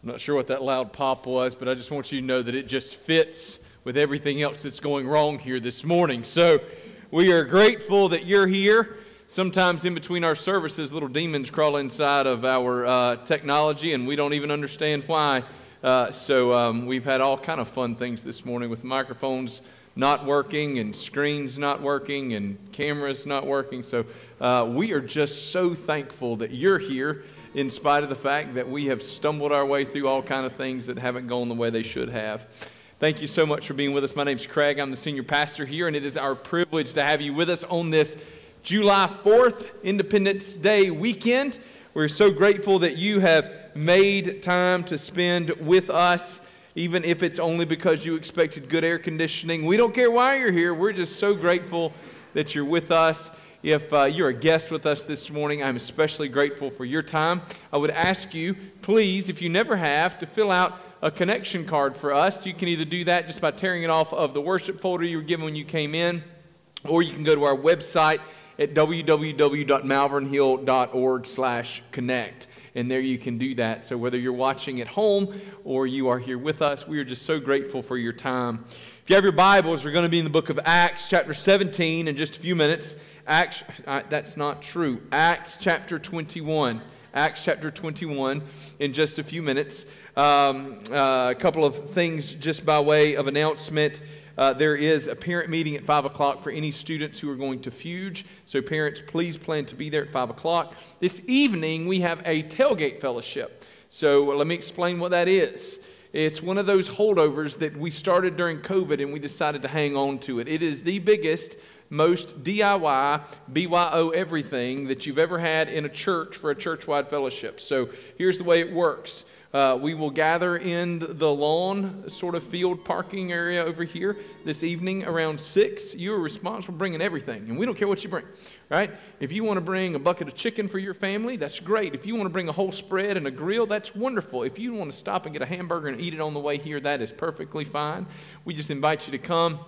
I'm not sure what that loud pop was, but I just want you to know that it just fits with everything else that's going wrong here this morning. So we are grateful that you're here. Sometimes in between our services, little demons crawl inside of our uh, technology, and we don't even understand why. Uh, so um, we've had all kind of fun things this morning with microphones not working and screens not working and cameras not working. So uh, we are just so thankful that you're here in spite of the fact that we have stumbled our way through all kind of things that haven't gone the way they should have. Thank you so much for being with us. My name is Craig. I'm the senior pastor here, and it is our privilege to have you with us on this July 4th Independence Day weekend. We're so grateful that you have made time to spend with us, even if it's only because you expected good air conditioning. We don't care why you're here. We're just so grateful that you're with us. If uh, you're a guest with us this morning, I'm especially grateful for your time. I would ask you, please, if you never have, to fill out a connection card for us. You can either do that just by tearing it off of the worship folder you were given when you came in, or you can go to our website at www.malvernhill.org slash connect and there you can do that. So whether you're watching at home or you are here with us, we are just so grateful for your time. If you have your Bibles, we're going to be in the book of Acts, chapter 17, in just a few minutes. Acts, uh, that's not true. Acts chapter 21. Acts chapter 21 in just a few minutes. Um, uh, a couple of things just by way of announcement. Uh, there is a parent meeting at 5 o'clock for any students who are going to Fuge. So, parents, please plan to be there at 5 o'clock. This evening, we have a tailgate fellowship. So, let me explain what that is. It's one of those holdovers that we started during COVID and we decided to hang on to it. It is the biggest most DIY, BYO everything that you've ever had in a church for a church wide fellowship. So here's the way it works. Uh, we will gather in the lawn sort of field parking area over here this evening around 6. You are responsible for bringing everything, and we don't care what you bring, right? If you want to bring a bucket of chicken for your family, that's great. If you want to bring a whole spread and a grill, that's wonderful. If you want to stop and get a hamburger and eat it on the way here, that is perfectly fine. We just invite you to come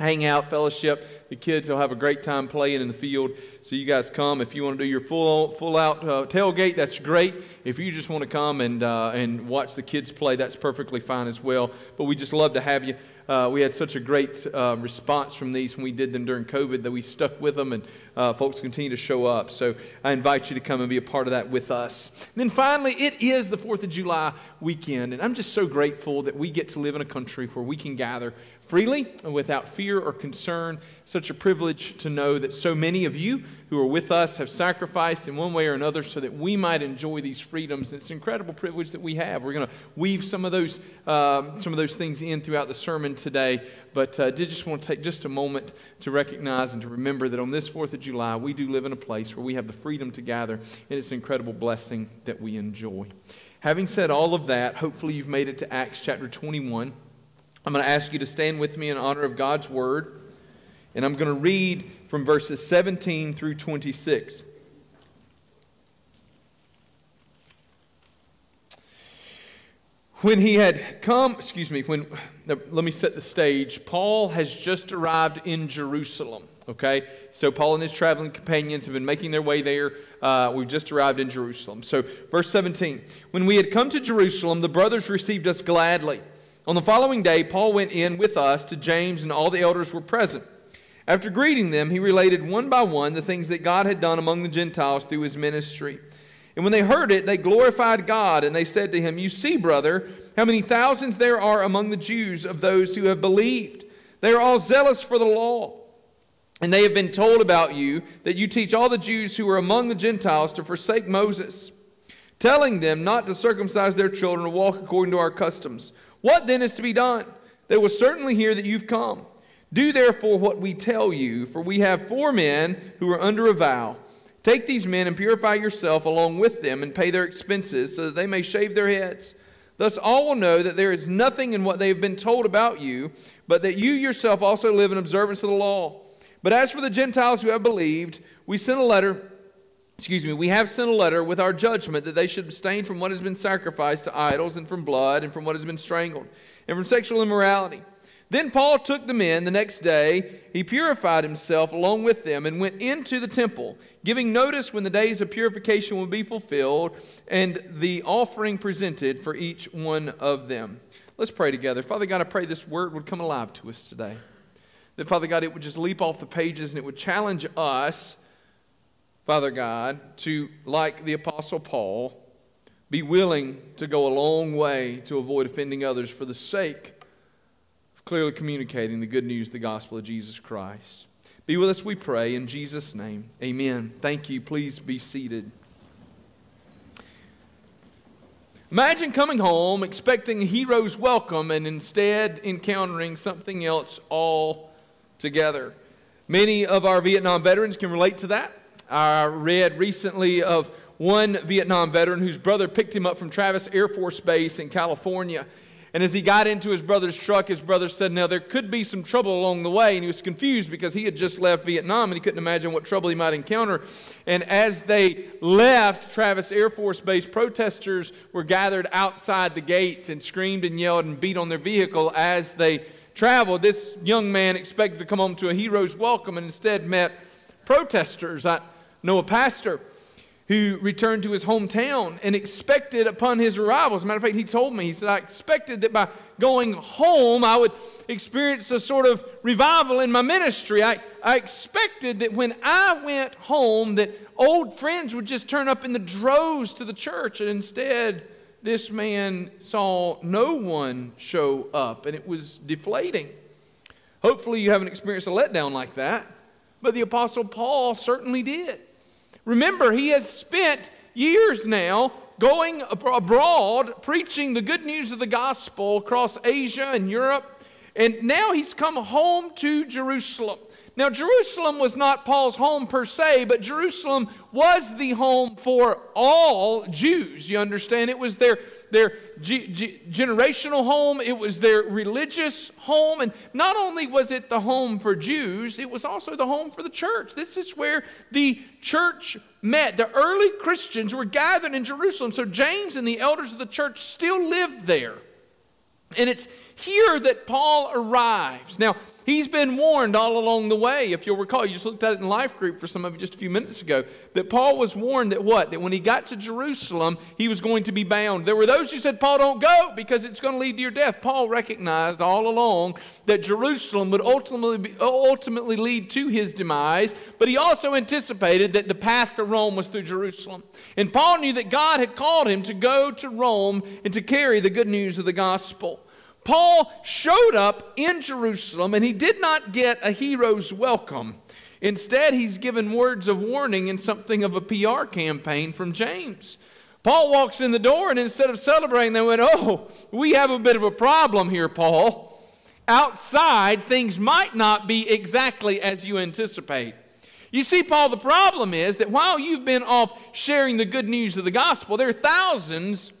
hang out, fellowship. The kids will have a great time playing in the field. So you guys come. If you want to do your full full out uh, tailgate, that's great. If you just want to come and uh, and watch the kids play, that's perfectly fine as well. But we just love to have you. Uh, we had such a great uh, response from these when we did them during COVID that we stuck with them, and uh, folks continue to show up. So I invite you to come and be a part of that with us. And then finally, it is the 4th of July weekend, and I'm just so grateful that we get to live in a country where we can gather freely and without fear or concern. Such a privilege to know that so many of you who are with us have sacrificed in one way or another so that we might enjoy these freedoms. It's an incredible privilege that we have. We're going to weave some of those um, some of those things in throughout the sermon today, but uh, did just want to take just a moment to recognize and to remember that on this Fourth of July we do live in a place where we have the freedom to gather, and it's an incredible blessing that we enjoy. Having said all of that, hopefully you've made it to Acts chapter 21. I'm going to ask you to stand with me in honor of God's word, and I'm going to read from verses 17 through 26. When he had come, excuse me, when, let me set the stage. Paul has just arrived in Jerusalem, okay? So Paul and his traveling companions have been making their way there. Uh, we've just arrived in Jerusalem. So, verse 17 When we had come to Jerusalem, the brothers received us gladly. On the following day, Paul went in with us to James, and all the elders were present. After greeting them, he related one by one the things that God had done among the Gentiles through his ministry. And when they heard it, they glorified God, and they said to him, You see, brother, how many thousands there are among the Jews of those who have believed. They are all zealous for the law. And they have been told about you that you teach all the Jews who are among the Gentiles to forsake Moses, telling them not to circumcise their children or walk according to our customs. What then is to be done? They will certainly hear that you've come. Do therefore what we tell you, for we have four men who are under a vow. Take these men and purify yourself along with them and pay their expenses, so that they may shave their heads. Thus all will know that there is nothing in what they have been told about you, but that you yourself also live in observance of the law. But as for the Gentiles who have believed, we sent a letter excuse me, we have sent a letter with our judgment that they should abstain from what has been sacrificed to idols and from blood and from what has been strangled and from sexual immorality. Then Paul took them in the next day. He purified himself along with them and went into the temple, giving notice when the days of purification would be fulfilled and the offering presented for each one of them. Let's pray together. Father God, I pray this word would come alive to us today. That, Father God, it would just leap off the pages and it would challenge us, Father God, to, like the Apostle Paul, be willing to go a long way to avoid offending others for the sake of clearly communicating the good news, the gospel of Jesus Christ. Be with us, we pray, in Jesus' name. Amen. Thank you. Please be seated. Imagine coming home expecting a hero's welcome and instead encountering something else altogether. Many of our Vietnam veterans can relate to that. I read recently of one Vietnam veteran whose brother picked him up from Travis Air Force Base in California. And as he got into his brother's truck, his brother said, Now, there could be some trouble along the way. And he was confused because he had just left Vietnam and he couldn't imagine what trouble he might encounter. And as they left Travis Air Force Base, protesters were gathered outside the gates and screamed and yelled and beat on their vehicle as they traveled. This young man expected to come home to a hero's welcome and instead met protesters. I know a pastor who returned to his hometown and expected upon his arrival. As a matter of fact, he told me, he said, I expected that by going home, I would experience a sort of revival in my ministry. I, I expected that when I went home, that old friends would just turn up in the droves to the church. And instead, this man saw no one show up, and it was deflating. Hopefully, you haven't experienced a letdown like that, but the Apostle Paul certainly did. Remember, he has spent years now going abroad preaching the good news of the gospel across Asia and Europe. And now he's come home to Jerusalem. Now, Jerusalem was not Paul's home per se, but Jerusalem was the home for all Jews. You understand? It was their, their generational home, it was their religious home. And not only was it the home for Jews, it was also the home for the church. This is where the church met. The early Christians were gathered in Jerusalem. So James and the elders of the church still lived there. And it's here that Paul arrives. Now, he's been warned all along the way. If you'll recall, you just looked at it in life group for some of you just a few minutes ago, that Paul was warned that what? That when he got to Jerusalem, he was going to be bound. There were those who said, Paul, don't go because it's going to lead to your death. Paul recognized all along that Jerusalem would ultimately, be, ultimately lead to his demise, but he also anticipated that the path to Rome was through Jerusalem. And Paul knew that God had called him to go to Rome and to carry the good news of the gospel. Paul showed up in Jerusalem and he did not get a hero's welcome. Instead, he's given words of warning and something of a PR campaign from James. Paul walks in the door and instead of celebrating, they went, Oh, we have a bit of a problem here, Paul. Outside, things might not be exactly as you anticipate. You see, Paul, the problem is that while you've been off sharing the good news of the gospel, there are thousands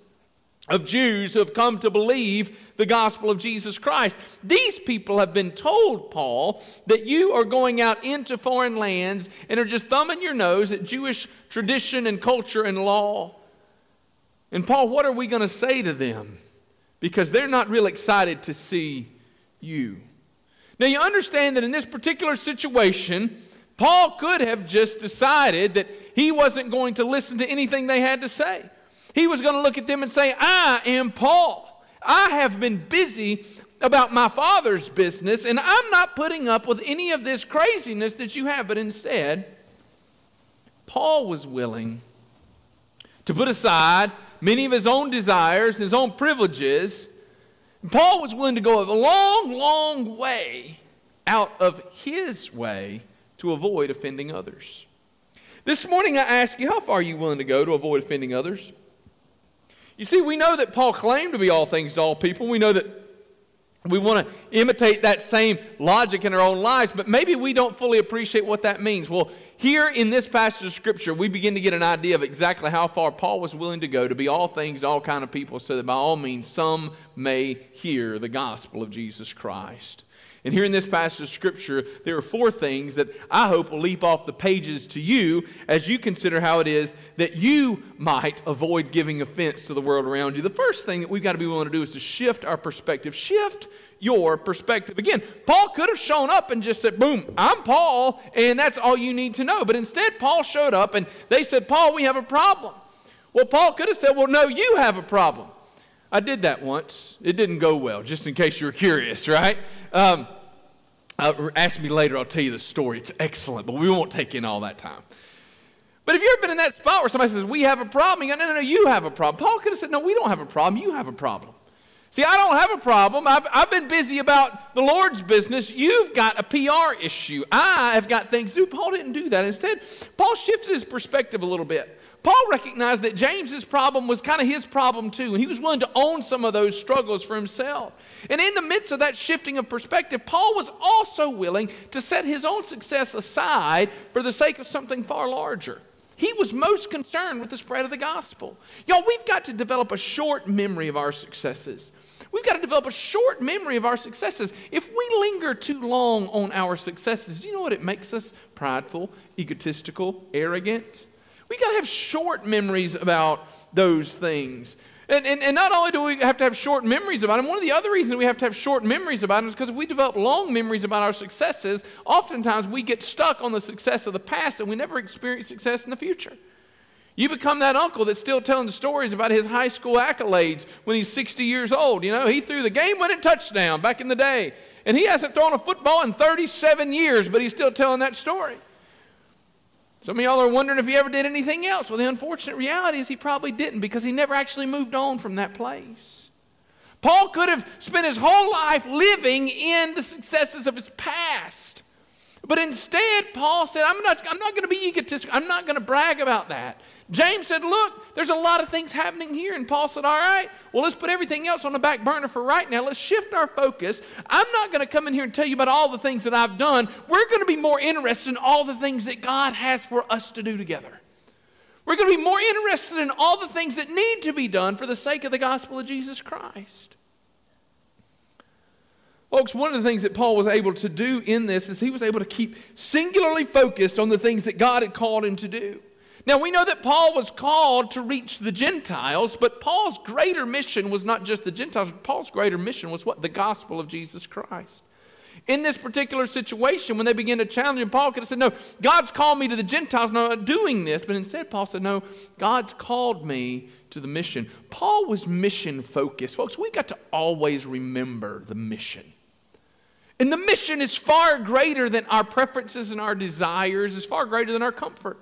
of Jews who have come to believe the gospel of Jesus Christ. These people have been told, Paul, that you are going out into foreign lands and are just thumbing your nose at Jewish tradition and culture and law. And Paul, what are we going to say to them? Because they're not real excited to see you. Now, you understand that in this particular situation, Paul could have just decided that he wasn't going to listen to anything they had to say. He was going to look at them and say, I am Paul. I have been busy about my father's business, and I'm not putting up with any of this craziness that you have. But instead, Paul was willing to put aside many of his own desires and his own privileges. Paul was willing to go a long, long way out of his way to avoid offending others. This morning, I ask you, how far are you willing to go to avoid offending others? You see, we know that Paul claimed to be all things to all people. We know that we want to imitate that same logic in our own lives, but maybe we don't fully appreciate what that means. Well, here in this passage of Scripture, we begin to get an idea of exactly how far Paul was willing to go to be all things to all kind of people so that by all means some may hear the gospel of Jesus Christ. And here in this passage of Scripture, there are four things that I hope will leap off the pages to you as you consider how it is that you might avoid giving offense to the world around you. The first thing that we've got to be willing to do is to shift our perspective. Shift your perspective. Again, Paul could have shown up and just said, Boom, I'm Paul, and that's all you need to know. But instead, Paul showed up and they said, Paul, we have a problem. Well, Paul could have said, Well, no, you have a problem. I did that once. It didn't go well, just in case you were curious, right? Um, uh, ask me later, I'll tell you the story. It's excellent, but we won't take in all that time. But have you ever been in that spot where somebody says, We have a problem? You go, No, no, no, you have a problem. Paul could have said, No, we don't have a problem. You have a problem. See, I don't have a problem. I've, I've been busy about the Lord's business. You've got a PR issue. I have got things do. Paul didn't do that. Instead, Paul shifted his perspective a little bit. Paul recognized that James's problem was kind of his problem too, and he was willing to own some of those struggles for himself. And in the midst of that shifting of perspective, Paul was also willing to set his own success aside for the sake of something far larger. He was most concerned with the spread of the gospel. Y'all, we've got to develop a short memory of our successes. We've got to develop a short memory of our successes. If we linger too long on our successes, do you know what it makes us? Prideful, egotistical, arrogant. We got to have short memories about those things. And, and, and, not only do we have to have short memories about them, one of the other reasons we have to have short memories about them is because if we develop long memories about our successes, oftentimes we get stuck on the success of the past and we never experience success in the future. You become that uncle that's still telling stories about his high school accolades when he's 60 years old. You know, he threw the game winning touchdown back in the day. And he hasn't thrown a football in 37 years, but he's still telling that story. Some of y'all are wondering if he ever did anything else. Well, the unfortunate reality is he probably didn't because he never actually moved on from that place. Paul could have spent his whole life living in the successes of his past. But instead, Paul said, I'm not, I'm not going to be egotistical. I'm not going to brag about that. James said, Look, there's a lot of things happening here. And Paul said, All right, well, let's put everything else on the back burner for right now. Let's shift our focus. I'm not going to come in here and tell you about all the things that I've done. We're going to be more interested in all the things that God has for us to do together. We're going to be more interested in all the things that need to be done for the sake of the gospel of Jesus Christ. Folks, one of the things that Paul was able to do in this is he was able to keep singularly focused on the things that God had called him to do. Now, we know that Paul was called to reach the Gentiles, but Paul's greater mission was not just the Gentiles. Paul's greater mission was what? The gospel of Jesus Christ. In this particular situation, when they began to challenge him, Paul could have said, No, God's called me to the Gentiles, not doing this. But instead, Paul said, No, God's called me to the mission. Paul was mission focused. Folks, we got to always remember the mission. And the mission is far greater than our preferences and our desires, it's far greater than our comfort.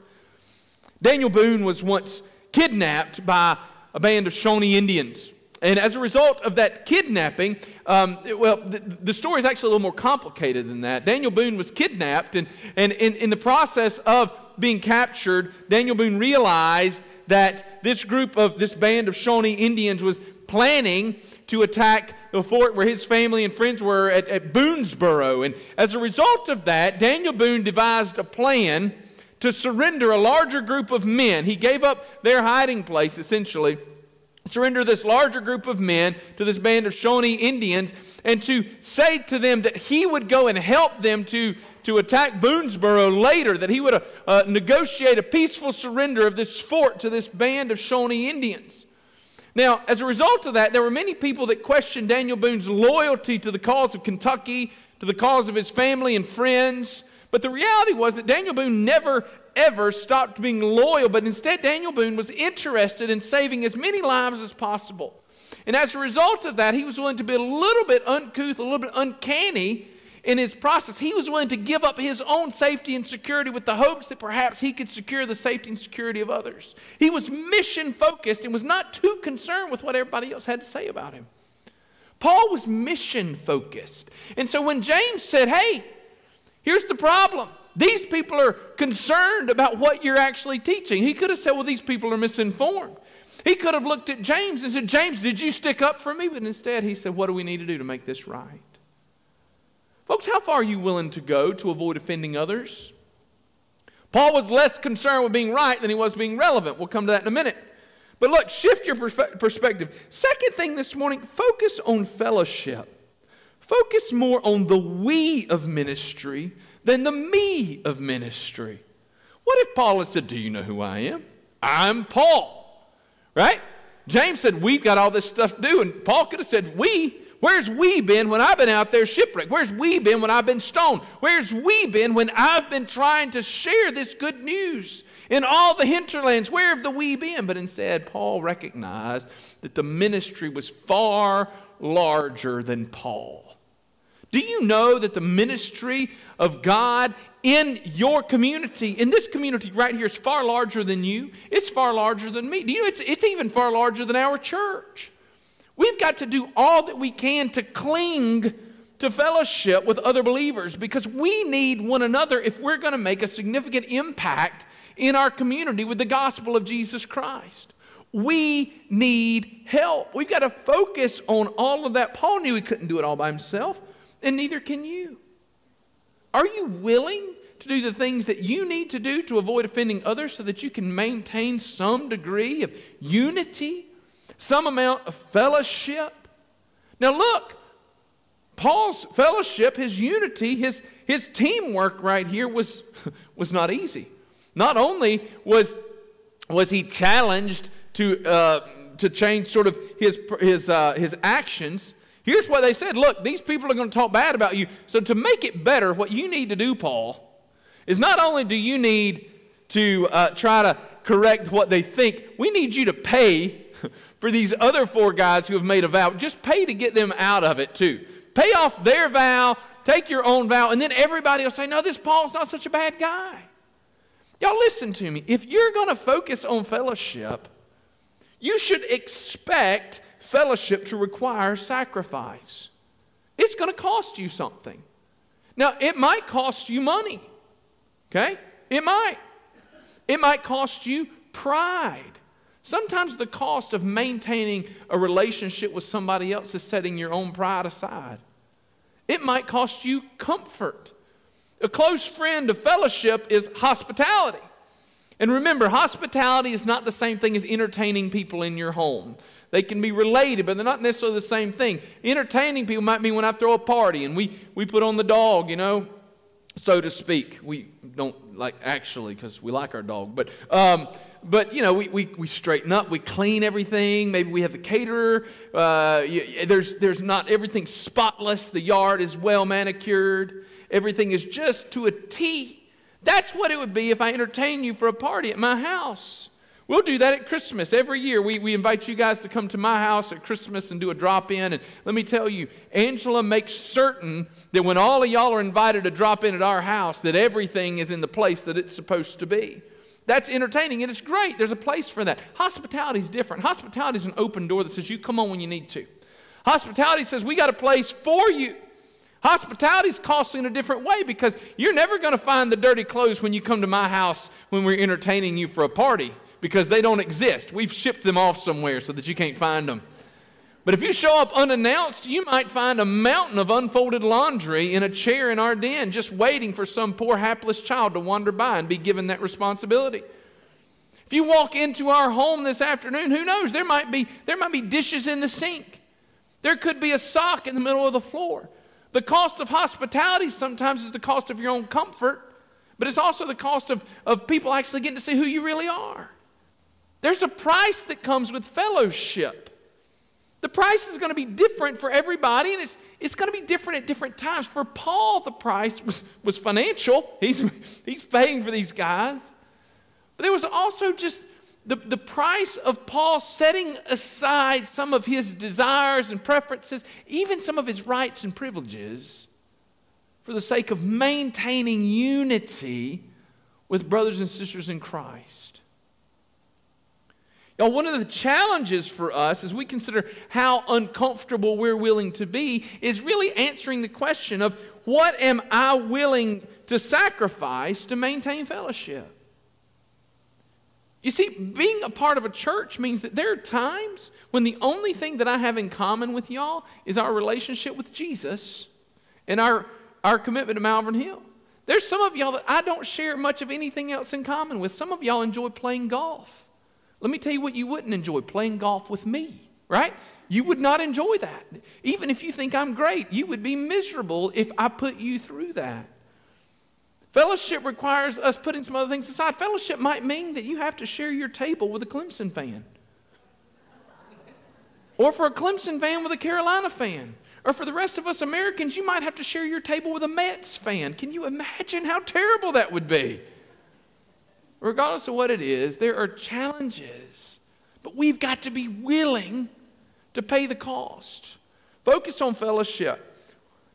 Daniel Boone was once kidnapped by a band of Shawnee Indians. And as a result of that kidnapping, um, well, the, the, story is actually a little more complicated than that. Daniel Boone was kidnapped, and, and in, in the process of being captured, Daniel Boone realized that this group of this band of Shawnee Indians was planning to attack the fort where his family and friends were at, at Boonesboro. And as a result of that, Daniel Boone devised a plan to surrender a larger group of men. He gave up their hiding place, essentially, surrender this larger group of men to this band of Shawnee Indians, and to say to them that he would go and help them to, to attack Boonesboro later, that he would uh, uh, negotiate a peaceful surrender of this fort to this band of Shawnee Indians. Now, as a result of that, there were many people that questioned Daniel Boone's loyalty to the cause of Kentucky, to the cause of his family and friends. But the reality was that Daniel Boone never, ever stopped being loyal, but instead, Daniel Boone was interested in saving as many lives as possible. And as a result of that, he was willing to be a little bit uncouth, a little bit uncanny in his process. He was willing to give up his own safety and security with the hopes that perhaps he could secure the safety and security of others. He was mission focused and was not too concerned with what everybody else had to say about him. Paul was mission focused. And so when James said, Hey, here's the problem. These people are concerned about what you're actually teaching. He could have said, Well, these people are misinformed. He could have looked at James and said, James, did you stick up for me? But instead, he said, What do we need to do to make this right? Folks, how far are you willing to go to avoid offending others? Paul was less concerned with being right than he was being relevant. We'll come to that in a minute. But look, shift your perspective. Second thing this morning, focus on fellowship. Focus more on the we of ministry than the me of ministry. What if Paul had said, Do you know who I am? I'm Paul. Right? James said, We've got all this stuff to do. And Paul could have said, We. Where's we been when I've been out there shipwrecked? Where's we been when I've been stoned? Where's we been when I've been trying to share this good news in all the hinterlands? Where have the we been? But instead, Paul recognized that the ministry was far larger than Paul. Do you know that the ministry of God in your community, in this community right here, is far larger than you? It's far larger than me. Do you know it's, it's even far larger than our church? We've got to do all that we can to cling to fellowship with other believers because we need one another if we're going to make a significant impact in our community with the gospel of Jesus Christ. We need help. We've got to focus on all of that. Paul knew he couldn't do it all by himself and neither can you. Are you willing to do the things that you need to do to avoid offending others so that you can maintain some degree of unity, some amount of fellowship? Now, look, Paul's fellowship, his unity, his, his teamwork right here was, was not easy. Not only was, was he challenged to, uh, to change sort of his, his, uh, his actions, Here's what they said Look, these people are going to talk bad about you. So, to make it better, what you need to do, Paul, is not only do you need to uh, try to correct what they think, we need you to pay for these other four guys who have made a vow. Just pay to get them out of it, too. Pay off their vow, take your own vow, and then everybody will say, No, this Paul's not such a bad guy. Y'all, listen to me. If you're going to focus on fellowship, you should expect fellowship to require sacrifice. It's going to cost you something. Now, it might cost you money, okay? It might. It might cost you pride. Sometimes the cost of maintaining a relationship with somebody else is setting your own pride aside. It might cost you comfort. A close friend of fellowship is hospitality. And remember, hospitality is not the same thing as entertaining people in your home. They can be related, but they're not necessarily the same thing. Entertaining people might mean when I throw a party and we, we put on the dog, you know, so to speak. We don't like actually because we like our dog, but, um, but you know, we, we, we straighten up, we clean everything. Maybe we have the caterer. Uh, there's, there's not everything spotless. The yard is well manicured. Everything is just to a T. That's what it would be if I entertained you for a party at my house. We'll do that at Christmas. Every year, we, we invite you guys to come to my house at Christmas and do a drop in. And let me tell you, Angela makes certain that when all of y'all are invited to drop in at our house, that everything is in the place that it's supposed to be. That's entertaining and it's great. There's a place for that. Hospitality is different. Hospitality is an open door that says you come on when you need to. Hospitality says we got a place for you. Hospitality is costly in a different way because you're never going to find the dirty clothes when you come to my house when we're entertaining you for a party because they don't exist. We've shipped them off somewhere so that you can't find them. But if you show up unannounced, you might find a mountain of unfolded laundry in a chair in our den just waiting for some poor hapless child to wander by and be given that responsibility. If you walk into our home this afternoon, who knows? There might be, there might be dishes in the sink. There could be a sock in the middle of the floor. The cost of hospitality sometimes is the cost of your own comfort, but it's also the cost of, of people actually getting to see who you really are. There's a price that comes with fellowship. The price is going to be different for everybody, and it's, it's going to be different at different times. For Paul, the price was, was financial. He's, he's paying for these guys. But there was also just the, the price of Paul setting aside some of his desires and preferences, even some of his rights and privileges, for the sake of maintaining unity with brothers and sisters in Christ. Now, one of the challenges for us as we consider how uncomfortable we're willing to be is really answering the question of what am I willing to sacrifice to maintain fellowship? You see, being a part of a church means that there are times when the only thing that I have in common with y'all is our relationship with Jesus and our, our commitment to Malvern Hill. There's some of y'all that I don't share much of anything else in common with. Some of y'all enjoy playing golf. Let me tell you what you wouldn't enjoy playing golf with me, right? You would not enjoy that. Even if you think I'm great, you would be miserable if I put you through that. Fellowship requires us putting some other things aside. Fellowship might mean that you have to share your table with a Clemson fan. Or for a Clemson fan with a Carolina fan. Or for the rest of us Americans, you might have to share your table with a Mets fan. Can you imagine how terrible that would be? Regardless of what it is, there are challenges, but we've got to be willing to pay the cost. Focus on fellowship.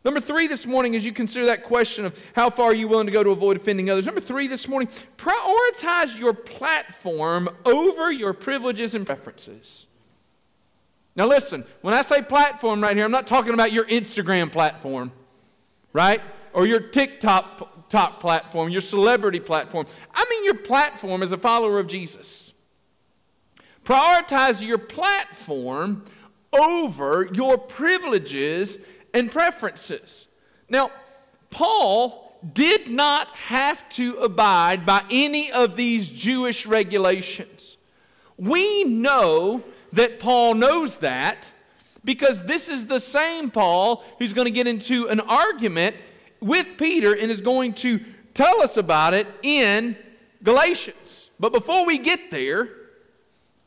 Number three this morning, as you consider that question of how far are you willing to go to avoid offending others. Number three this morning, prioritize your platform over your privileges and preferences. Now, listen, when I say platform right here, I'm not talking about your Instagram platform, right? Or your TikTok top platform, your celebrity platform. I mean your platform as a follower of Jesus. Prioritize your platform over your privileges and preferences. Now, Paul did not have to abide by any of these Jewish regulations. We know that Paul knows that because this is the same Paul who's going to get into an argument with Peter and is going to tell us about it in Galatians. But before we get there,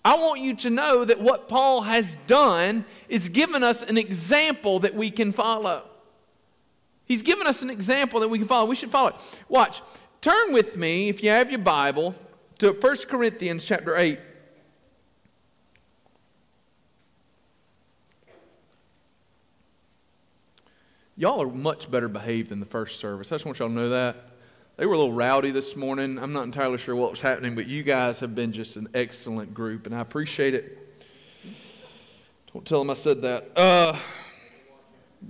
I want you to know that what Paul has done is given us an example that we can follow. He's given us an example that we can follow. We should follow it. Watch. Turn with me, if you have your Bible, to 1 Corinthians chapter 8. Y'all are much better behaved than the first service. I just want y'all to know that. They were a little rowdy this morning. I'm not entirely sure what was happening, but you guys have been just an excellent group, and I appreciate it. Don't tell them I said that. Uh,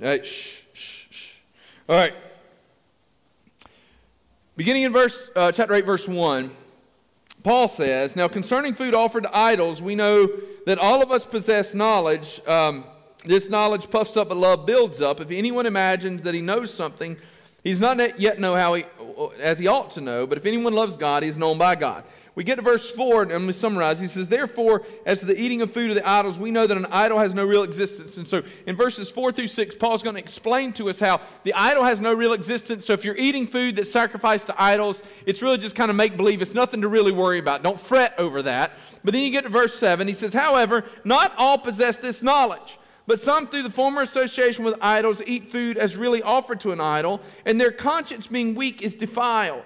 hey, shh, shh, shh. All right. Beginning in verse, uh, chapter 8, verse 1, Paul says, Now concerning food offered to idols, we know that all of us possess knowledge. Um, this knowledge puffs up, but love builds up. If anyone imagines that he knows something, he's not yet know how he, as he ought to know. But if anyone loves God, he is known by God. We get to verse 4, and to summarize. He says, Therefore, as to the eating of food of the idols, we know that an idol has no real existence. And so in verses 4 through 6, Paul's going to explain to us how the idol has no real existence. So if you're eating food that's sacrificed to idols, it's really just kind of make believe. It's nothing to really worry about. Don't fret over that. But then you get to verse 7. He says, However, not all possess this knowledge. But some, through the former association with idols, eat food as really offered to an idol, and their conscience being weak is defiled.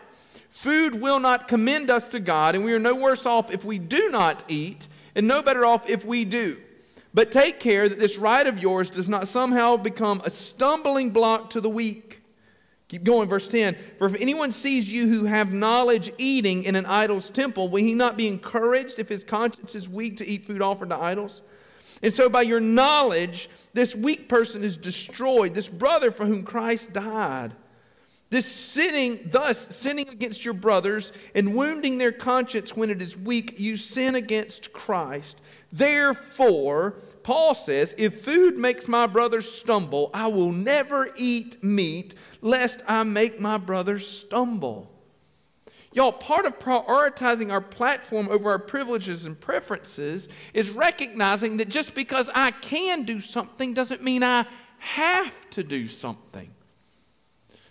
Food will not commend us to God, and we are no worse off if we do not eat, and no better off if we do. But take care that this right of yours does not somehow become a stumbling block to the weak. Keep going, verse 10. For if anyone sees you who have knowledge eating in an idol's temple, will he not be encouraged if his conscience is weak to eat food offered to idols? And so, by your knowledge, this weak person is destroyed, this brother for whom Christ died. This sinning, thus sinning against your brothers and wounding their conscience when it is weak, you sin against Christ. Therefore, Paul says, if food makes my brothers stumble, I will never eat meat, lest I make my brothers stumble. Y'all, part of prioritizing our platform over our privileges and preferences is recognizing that just because I can do something doesn't mean I have to do something.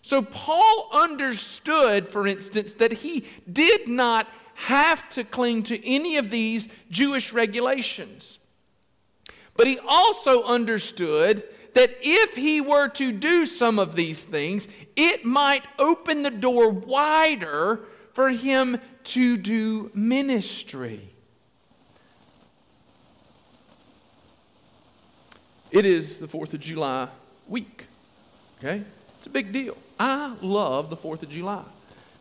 So, Paul understood, for instance, that he did not have to cling to any of these Jewish regulations. But he also understood that if he were to do some of these things, it might open the door wider for him to do ministry. It is the 4th of July week. Okay? It's a big deal. I love the 4th of July.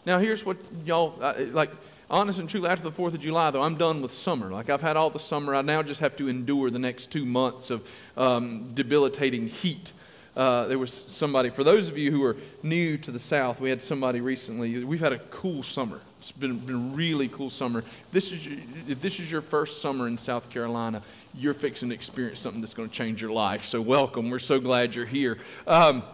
Now, here's what y'all like. Honest and truly, after the 4th of July, though, I'm done with summer. Like, I've had all the summer. I now just have to endure the next two months of um, debilitating heat. Uh, there was somebody, for those of you who are new to the South, we had somebody recently. We've had a cool summer. It's been, been really cool summer. This, is, if this is your first summer in South Carolina, you're fixing to experience something that's going to change your life. So, welcome. We're so glad you're here. Um,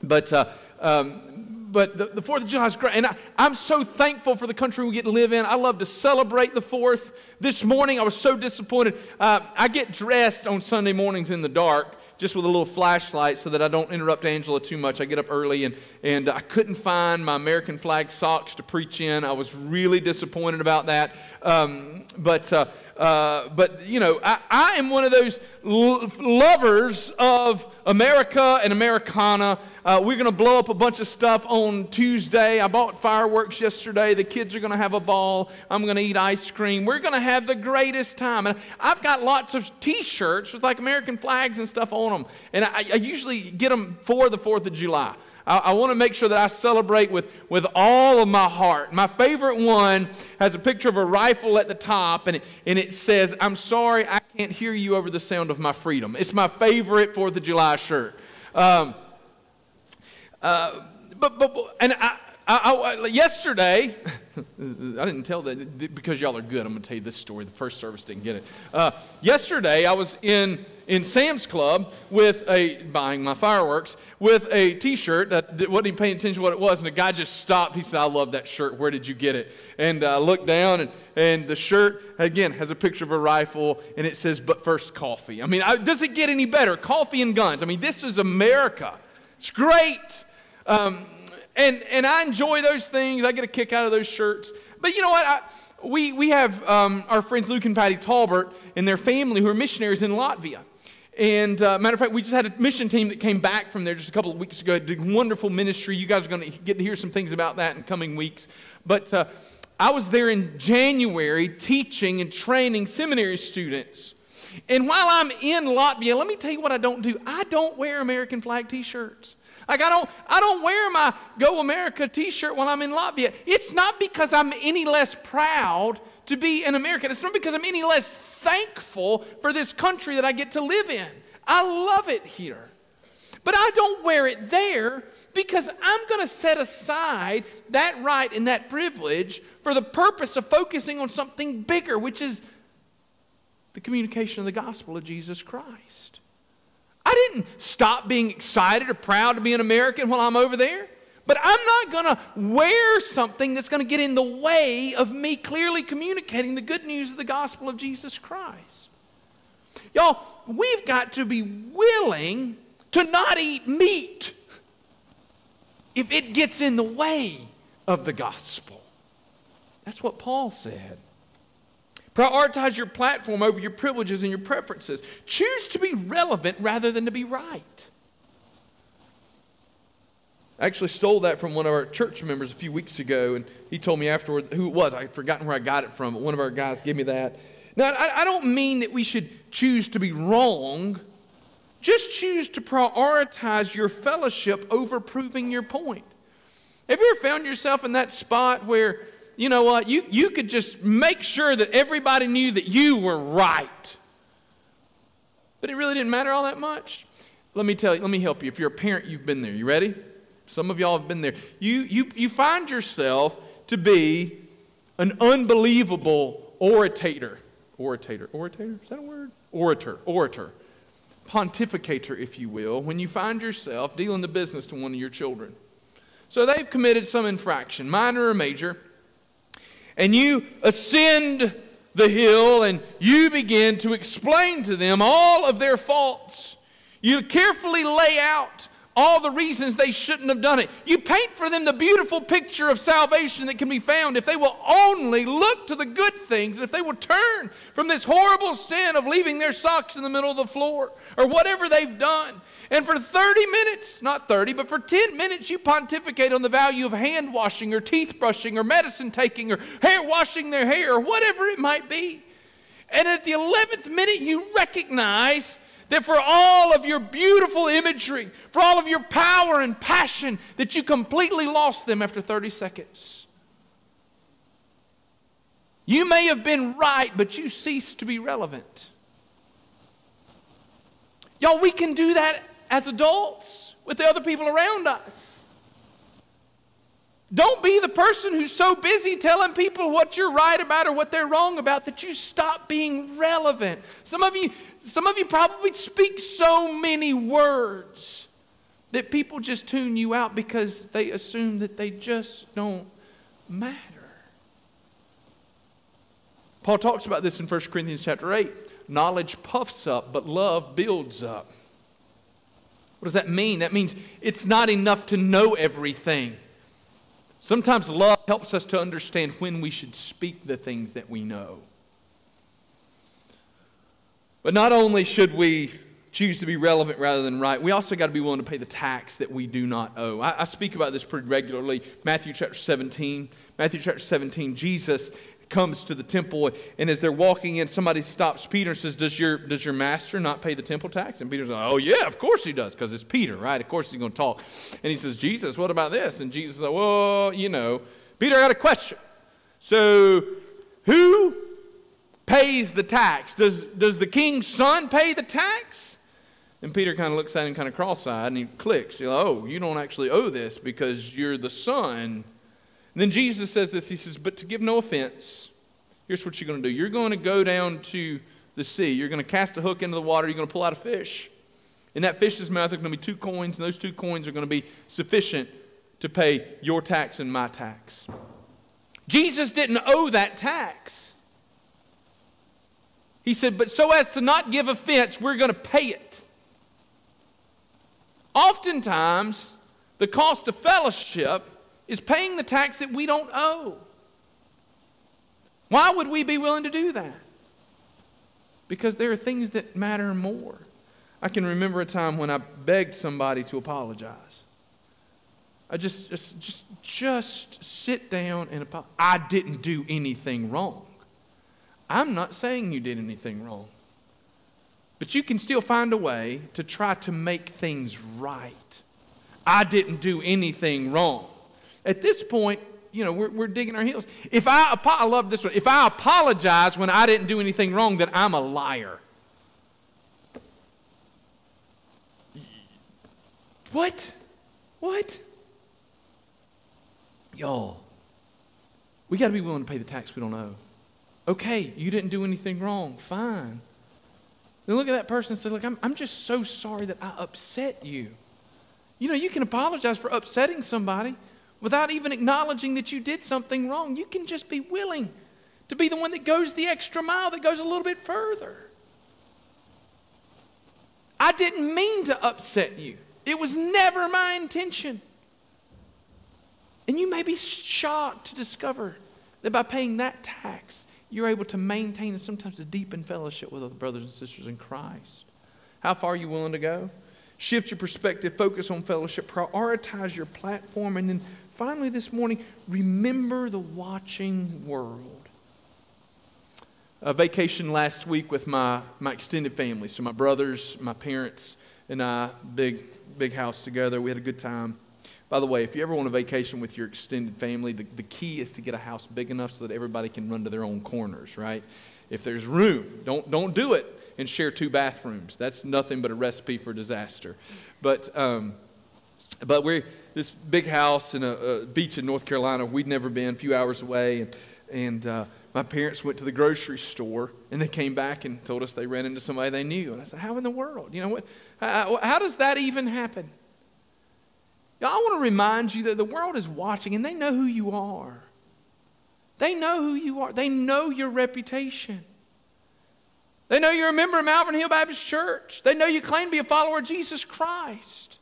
but, uh, um, but the, the 4th of July is great. And I, I'm so thankful for the country we get to live in. I love to celebrate the 4th. This morning, I was so disappointed. Uh, I get dressed on Sunday mornings in the dark just with a little flashlight so that I don't interrupt Angela too much. I get up early and, and I couldn't find my American flag socks to preach in. I was really disappointed about that. Um, but, uh, uh, but, you know, I, I am one of those lovers of America and Americana. Uh, we're going to blow up a bunch of stuff on Tuesday. I bought fireworks yesterday. The kids are going to have a ball. I'm going to eat ice cream. We're going to have the greatest time. And I've got lots of t shirts with like American flags and stuff on them. And I, I usually get them for the 4th of July. I, I want to make sure that I celebrate with, with all of my heart. My favorite one has a picture of a rifle at the top, and it, and it says, I'm sorry, I can't hear you over the sound of my freedom. It's my favorite 4th of July shirt. Um, uh, but, but, and I, I, I, yesterday, I didn't tell that because y'all are good. I'm going to tell you this story. The first service didn't get it. Uh, yesterday, I was in, in Sam's Club with a buying my fireworks with a T-shirt that wasn't even paying attention to what it was, and the guy just stopped. He said, "I love that shirt. Where did you get it?" And I looked down, and and the shirt again has a picture of a rifle, and it says, "But first, coffee." I mean, I, does it get any better? Coffee and guns. I mean, this is America. It's great. Um, and, and I enjoy those things. I get a kick out of those shirts. But you know what? I, we, we have um, our friends Luke and Patty Talbert and their family who are missionaries in Latvia. And uh, matter of fact, we just had a mission team that came back from there just a couple of weeks ago. Did wonderful ministry. You guys are going to get to hear some things about that in coming weeks. But uh, I was there in January teaching and training seminary students. And while I'm in Latvia, let me tell you what I don't do. I don't wear American flag T-shirts. Like I don't, I don't wear my Go America t-shirt when I'm in Latvia. It's not because I'm any less proud to be an American. It's not because I'm any less thankful for this country that I get to live in. I love it here. But I don't wear it there because I'm going to set aside that right and that privilege for the purpose of focusing on something bigger, which is the communication of the gospel of Jesus Christ. Didn't stop being excited or proud to be an American while I'm over there. But I'm not going to wear something that's going to get in the way of me clearly communicating the good news of the gospel of Jesus Christ. Y'all, we've got to be willing to not eat meat if it gets in the way of the gospel. That's what Paul said. Prioritize your platform over your privileges and your preferences. Choose to be relevant rather than to be right. I actually stole that from one of our church members a few weeks ago, and he told me afterward who it was. I'd forgotten where I got it from, but one of our guys gave me that. Now, I, I don't mean that we should choose to be wrong. Just choose to prioritize your fellowship over proving your point. Have you ever found yourself in that spot where you know what? You, you could just make sure that everybody knew that you were right. But it really didn't matter all that much. Let me tell you, let me help you. If you're a parent, you've been there. You ready? Some of y'all have been there. You, you, you find yourself to be an unbelievable orator. Orator. Orator? Is that a word? Orator. Orator. Pontificator, if you will, when you find yourself dealing the business to one of your children. So they've committed some infraction, minor or major and you ascend the hill and you begin to explain to them all of their faults. You carefully lay out all the reasons they shouldn't have done it. You paint for them the beautiful picture of salvation that can be found if they will only look to the good things, and if they will turn from this horrible sin of leaving their socks in the middle of the floor or whatever they've done. And for 30 minutes, not 30, but for 10 minutes, you pontificate on the value of hand washing or teeth brushing or medicine taking or hair washing their hair or whatever it might be. And at the 11th minute, you recognize that for all of your beautiful imagery, for all of your power and passion, that you completely lost them after 30 seconds. You may have been right, but you ceased to be relevant. Y'all, we can do that as adults with the other people around us. Don't be the person who's so busy telling people what you're right about or what they're wrong about that you stop being relevant. Some of you, some of you probably speak so many words That people just tune you out because they assume that they just don't matter. Paul talks about this in 1 Corinthians chapter 8. Knowledge puffs up, but love builds up. What does that mean? That means it's not enough to know everything. Sometimes love helps us to understand when we should speak the things that we know. But not only should we choose to be relevant rather than right, we also got to be willing to pay the tax that we do not owe. I, I, speak about this pretty regularly. Matthew chapter 17. Matthew chapter 17, Jesus comes to the temple, and as they're walking in, somebody stops Peter and says, Does your, does your master not pay the temple tax? And Peter's like, Oh, yeah, of course he does, because it's Peter, right? Of course he's going to talk. And he says, Jesus, what about this? And Jesus says, Well, you know, Peter, I got a question. So, who pays the tax? Does, does the king's son pay the tax? And Peter kind of looks at him kind of cross eyed and he clicks. Oh, you don't actually owe this because you're the son and then Jesus says this He says, But to give no offense, here's what you're going to do. You're going to go down to the sea. You're going to cast a hook into the water. You're going to pull out a fish. In that fish's mouth, there's going to be two coins, and those two coins are going to be sufficient to pay your tax and my tax. Jesus didn't owe that tax. He said, But so as to not give offense, we're going to pay it. Oftentimes, the cost of fellowship is paying the tax that we don't owe. Why would we be willing to do that? Because there are things that matter more. I can remember a time when I begged somebody to apologize. I just, just, just, just sit down and apologize. I didn't do anything wrong. I'm not saying you did anything wrong. But you can still find a way to try to make things right. I didn't do anything wrong. At this point, you know, we're, we're digging our heels. If I, I love this one. If I apologize when I didn't do anything wrong, then I'm a liar. What? What? Y'all, we got to be willing to pay the tax we don't owe. Okay, you didn't do anything wrong. Fine. Then look at that person and say, Look, I'm, I'm just so sorry that I upset you. You know, you can apologize for upsetting somebody without even acknowledging that you did something wrong. You can just be willing to be the one that goes the extra mile, that goes a little bit further. I didn't mean to upset you, it was never my intention. And you may be shocked to discover that by paying that tax, you're able to maintain and sometimes to deepen fellowship with other brothers and sisters in Christ. How far are you willing to go? Shift your perspective, focus on fellowship, prioritize your platform, and then finally, this morning, remember the watching world. A vacation last week with my, my extended family. So, my brothers, my parents, and I, big, big house together. We had a good time. By the way, if you ever want a vacation with your extended family, the, the key is to get a house big enough so that everybody can run to their own corners, right? If there's room, don't, don't do it and share two bathrooms. That's nothing but a recipe for disaster. But, um, but we're this big house in a, a, beach in North Carolina. We'd never been, a few hours away. And, and uh, my parents went to the grocery store and they came back and told us they ran into somebody they knew. And I said, How in the world? You know what? How, how does that even happen? I want to remind you that the world is watching and they know who you are. They know who you are, they know your reputation. They know you're a member of Malvern Hill Baptist Church. They know you claim to be a follower of Jesus Christ.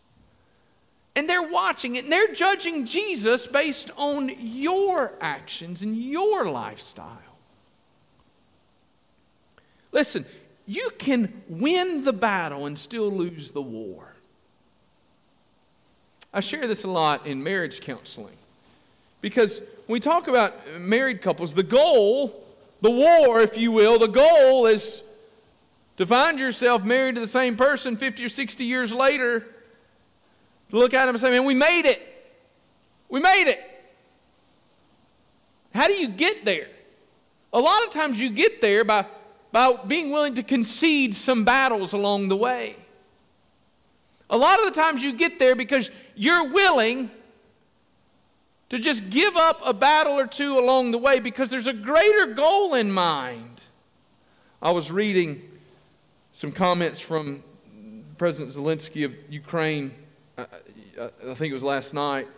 And they're watching it and they're judging Jesus based on your actions and your lifestyle. Listen, you can win the battle and still lose the war. I share this a lot in marriage counseling because when we talk about married couples, the goal, the war, if you will, the goal is to find yourself married to the same person 50 or 60 years later look at them and say, man, we made it. We made it. How do you get there? A lot of times you get there by, by being willing to concede some battles along the way. A lot of the times you get there because you're willing to just give up a battle or two along the way because there's a greater goal in mind. I was reading some comments from President Zelensky of Ukraine I, I think it was last night.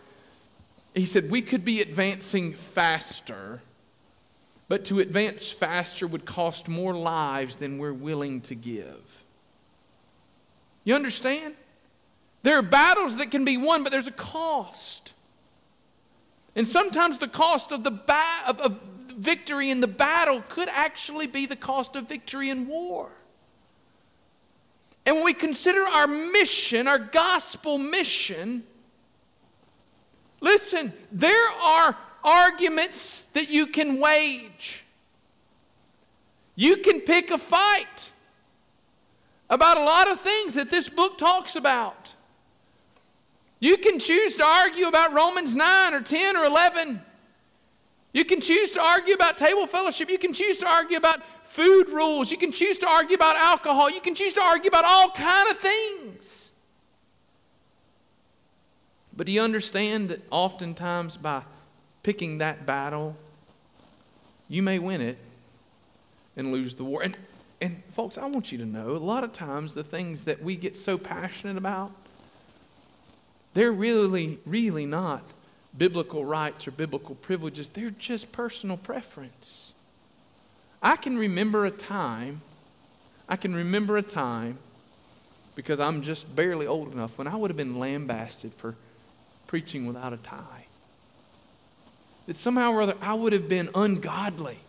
He said, We could be advancing faster, but to advance faster would cost more lives than we're willing to give. You understand? There are battles that can be won, but there's a cost. And sometimes the cost of the ba- of, of victory in the battle could actually be the cost of victory in war. And when we consider our mission, our gospel mission, listen, there are arguments that you can wage. You can pick a fight about a lot of things that this book talks about. You can choose to argue about Romans 9 or 10 or 11. You can choose to argue about table fellowship. You can choose to argue about food rules. You can choose to argue about alcohol. You can choose to argue about all kind of things. But do you understand that oftentimes by picking that battle, you may win it and lose the war? And, and folks, I want you to know a lot of times the things that we get so passionate about, they're really, really not biblical rights or biblical privileges, they're just personal preference. I can remember a time, I can remember a time, because I'm just barely old enough, when I would have been lambasted for preaching without a tie. That somehow or other I would have been ungodly.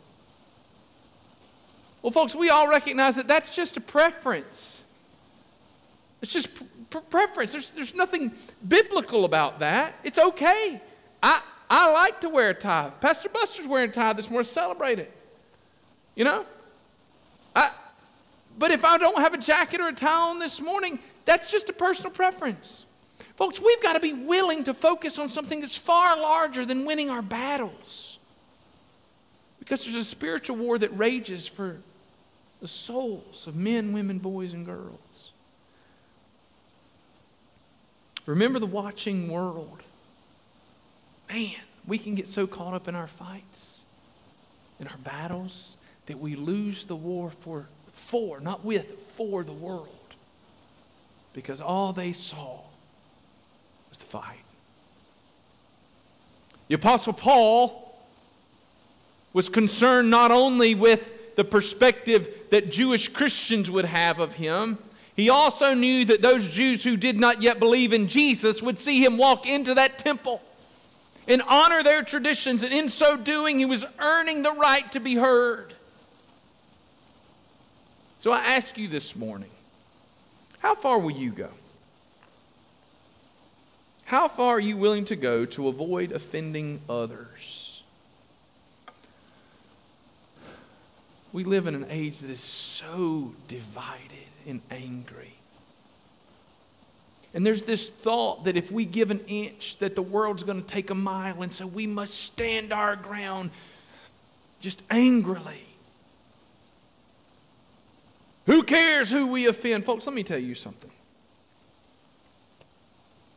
Well, folks, we all recognize that that's just a preference. It's just preference. There's, there's nothing biblical about that. It's okay. I, I like to wear a tie. Pastor Buster's wearing a tie this morning. Celebrate it. You know? I, but if I don't have a jacket or a tie on this morning, that's just a personal preference. Folks, we've got to be willing to focus on something that's far larger than winning our battles. Because there's a spiritual war that rages for the souls of men, women, boys, and girls. Remember the watching world. Man, we can get so caught up in our fights, in our battles, that we lose the war for, for, not with, for the world. Because all they saw was the fight. The Apostle Paul was concerned not only with the perspective that Jewish Christians would have of him, he also knew that those Jews who did not yet believe in Jesus would see him walk into that temple and honor their traditions, and in so doing, he was earning the right to be heard. So I ask you this morning how far will you go? How far are you willing to go to avoid offending others? We live in an age that is so divided and angry. And there's this thought that if we give an inch, that the world's going to take a mile, and so we must stand our ground just angrily. Who cares who we offend? Folks, let me tell you something.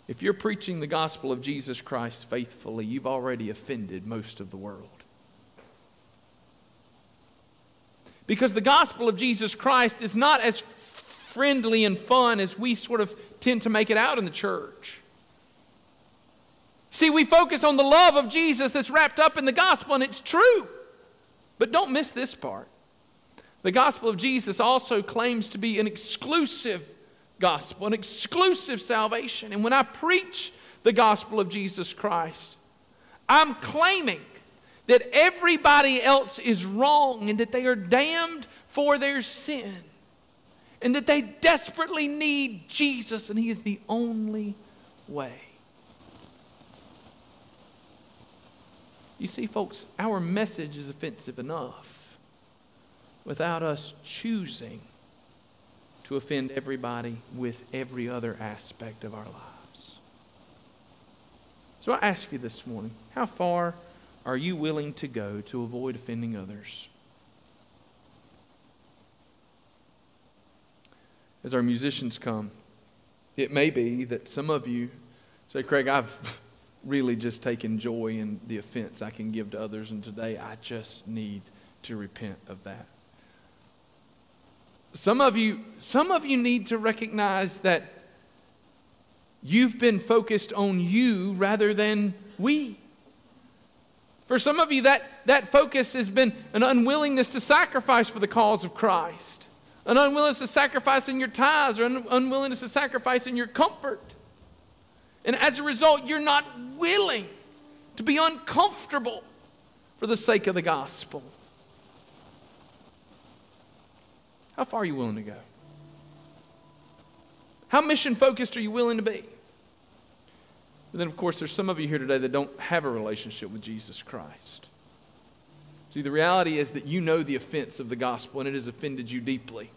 If you're preaching the gospel of Jesus Christ faithfully, you've already offended most of the world. Because the gospel of Jesus Christ is not as friendly and fun as we sort of tend to make it out in the church. See, we focus on the love of Jesus that's wrapped up in the gospel, and it's true. But don't miss this part. The gospel of Jesus also claims to be an exclusive gospel, an exclusive salvation. And when I preach the gospel of Jesus Christ, I'm claiming that everybody else is wrong and that they are damned for their sin and that they desperately need Jesus, and He is the only way. You see, folks, our message is offensive enough without us choosing to offend everybody with every other aspect of our lives. So I ask you this morning how far are you willing to go to avoid offending others? As our musicians come, it may be that some of you say, Craig, I've really just taken joy in the offense I can give to others, and today I just need to repent of that. Some of you, some of you need to recognize that you've been focused on you rather than we. For some of you, that, that focus has been an unwillingness to sacrifice for the cause of Christ, an unwillingness to sacrifice in your tithes, or an unwillingness to sacrifice in your comfort. And as a result, you're not willing to be uncomfortable for the sake of the gospel. How far are you willing to go? How mission focused are you willing to be? And then, of course, there's some of you here today that don't have a relationship with Jesus Christ. See, the reality is that you know the offense of the gospel and it has offended you deeply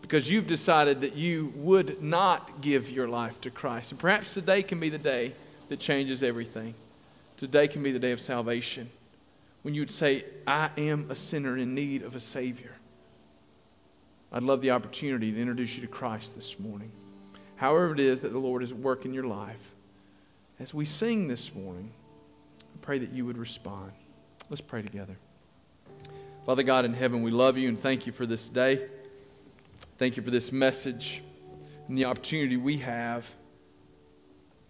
because you've decided that you would not give your life to Christ. And perhaps today can be the day that changes everything. Today can be the day of salvation when you would say, I am a sinner in need of a Savior. I'd love the opportunity to introduce you to Christ this morning. However, it is that the Lord is working in your life. As we sing this morning, I pray that you would respond. Let's pray together. Father God in heaven, we love you and thank you for this day. Thank you for this message and the opportunity we have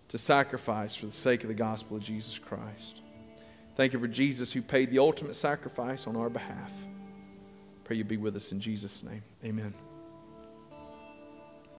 to sacrifice for the sake of the gospel of Jesus Christ. Thank you for Jesus who paid the ultimate sacrifice on our behalf. Pray you be with us in Jesus' name. Amen.